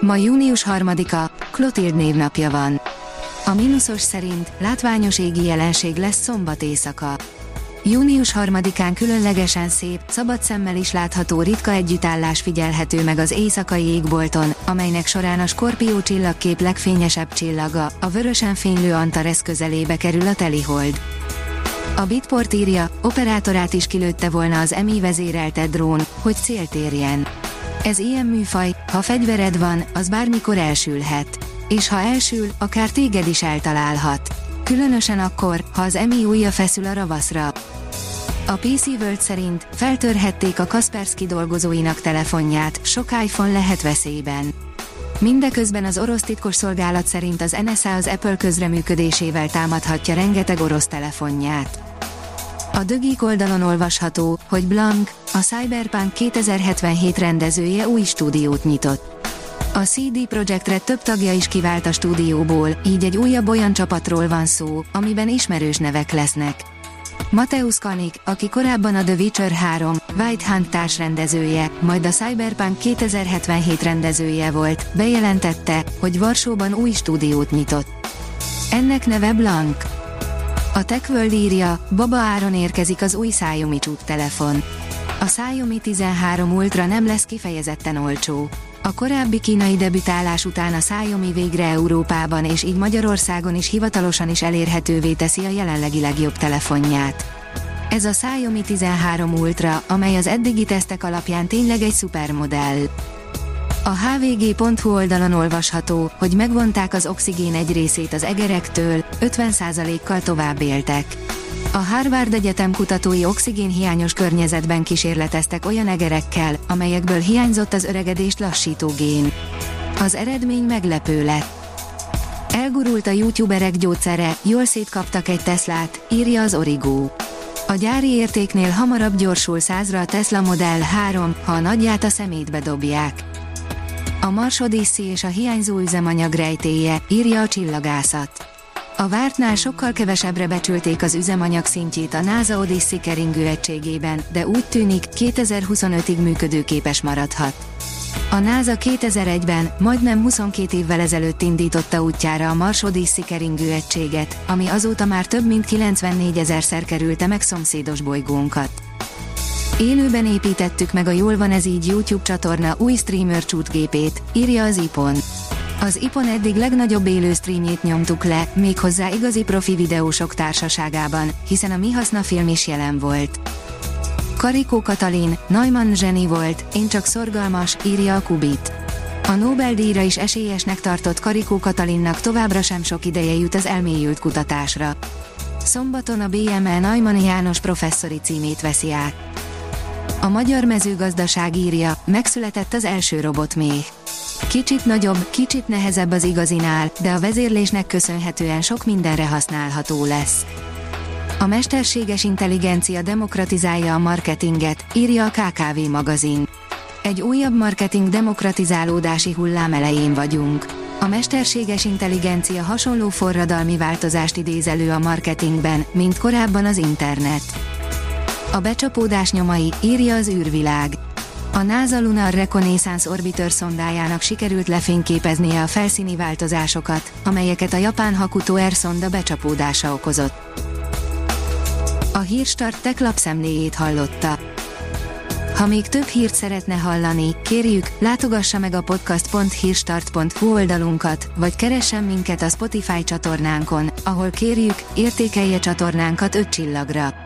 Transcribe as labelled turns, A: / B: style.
A: Ma június 3-a, Klotild névnapja van. A mínuszos szerint látványos égi jelenség lesz szombat éjszaka. Június 3-án különlegesen szép, szabad szemmel is látható ritka együttállás figyelhető meg az éjszakai égbolton, amelynek során a Skorpió csillagkép legfényesebb csillaga, a vörösen fénylő Antares közelébe kerül a telihold. A Bitport írja, operátorát is kilőtte volna az EMI vezérelte drón, hogy célt érjen. Ez ilyen műfaj, ha fegyvered van, az bármikor elsülhet. És ha elsül, akár téged is eltalálhat. Különösen akkor, ha az EMI újja feszül a ravaszra. A PC World szerint feltörhették a Kaspersky dolgozóinak telefonját, sok iPhone lehet veszélyben. Mindeközben az orosz titkosszolgálat szerint az NSA az Apple közreműködésével támadhatja rengeteg orosz telefonját. A Dögik oldalon olvasható, hogy Blank, a Cyberpunk 2077 rendezője új stúdiót nyitott. A CD Projekt Red több tagja is kivált a stúdióból, így egy újabb olyan csapatról van szó, amiben ismerős nevek lesznek. Mateusz Kanik, aki korábban a The Witcher 3, White Hunt társrendezője, majd a Cyberpunk 2077 rendezője volt, bejelentette, hogy Varsóban új stúdiót nyitott. Ennek neve Blank. A TechWorld írja, Baba áron érkezik az új Xiaomi telefon. A Xiaomi 13 Ultra nem lesz kifejezetten olcsó. A korábbi kínai debütálás után a Xiaomi végre Európában és így Magyarországon is hivatalosan is elérhetővé teszi a jelenlegi legjobb telefonját. Ez a Xiaomi 13 Ultra, amely az eddigi tesztek alapján tényleg egy szupermodell. A hvg.hu oldalon olvasható, hogy megvonták az oxigén egy részét az egerektől, 50%-kal tovább éltek. A Harvard Egyetem kutatói oxigénhiányos környezetben kísérleteztek olyan egerekkel, amelyekből hiányzott az öregedést lassító gén. Az eredmény meglepő lett. Elgurult a youtuberek gyógyszere, jól szétkaptak egy Teslát, írja az Origo. A gyári értéknél hamarabb gyorsul százra a Tesla Model 3, ha a nagyját a szemétbe dobják. A Mars Odyssey és a hiányzó üzemanyag rejtéje, írja a csillagászat. A vártnál sokkal kevesebbre becsülték az üzemanyag szintjét a NASA Odyssey keringő egységében, de úgy tűnik, 2025-ig működőképes maradhat. A NASA 2001-ben, majdnem 22 évvel ezelőtt indította útjára a Mars Odyssey keringő egységet, ami azóta már több mint 94 ezerszer kerülte meg szomszédos bolygónkat. Élőben építettük meg a Jól van ez így YouTube csatorna új streamer csútgépét, írja az IPON. Az IPON eddig legnagyobb élő streamjét nyomtuk le, méghozzá igazi profi videósok társaságában, hiszen a Mi Haszna film is jelen volt. Karikó Katalin, Neumann zseni volt, én csak szorgalmas, írja a Kubit. A Nobel-díjra is esélyesnek tartott Karikó Katalinnak továbbra sem sok ideje jut az elmélyült kutatásra. Szombaton a BME Neumann János professzori címét veszi át. A magyar mezőgazdaság írja, megszületett az első robotméh. Kicsit nagyobb, kicsit nehezebb az igazinál, de a vezérlésnek köszönhetően sok mindenre használható lesz. A mesterséges intelligencia demokratizálja a marketinget, írja a KKV magazin. Egy újabb marketing demokratizálódási hullám elején vagyunk. A mesterséges intelligencia hasonló forradalmi változást idéz elő a marketingben, mint korábban az internet. A becsapódás nyomai, írja az űrvilág. A NASA Lunar Reconnaissance Orbiter szondájának sikerült lefényképeznie a felszíni változásokat, amelyeket a japán Hakuto Air szonda becsapódása okozott. A Hírstart tech hallotta. Ha még több hírt szeretne hallani, kérjük, látogassa meg a podcast.hírstart.hu oldalunkat, vagy keressen minket a Spotify csatornánkon, ahol kérjük, értékelje csatornánkat 5 csillagra.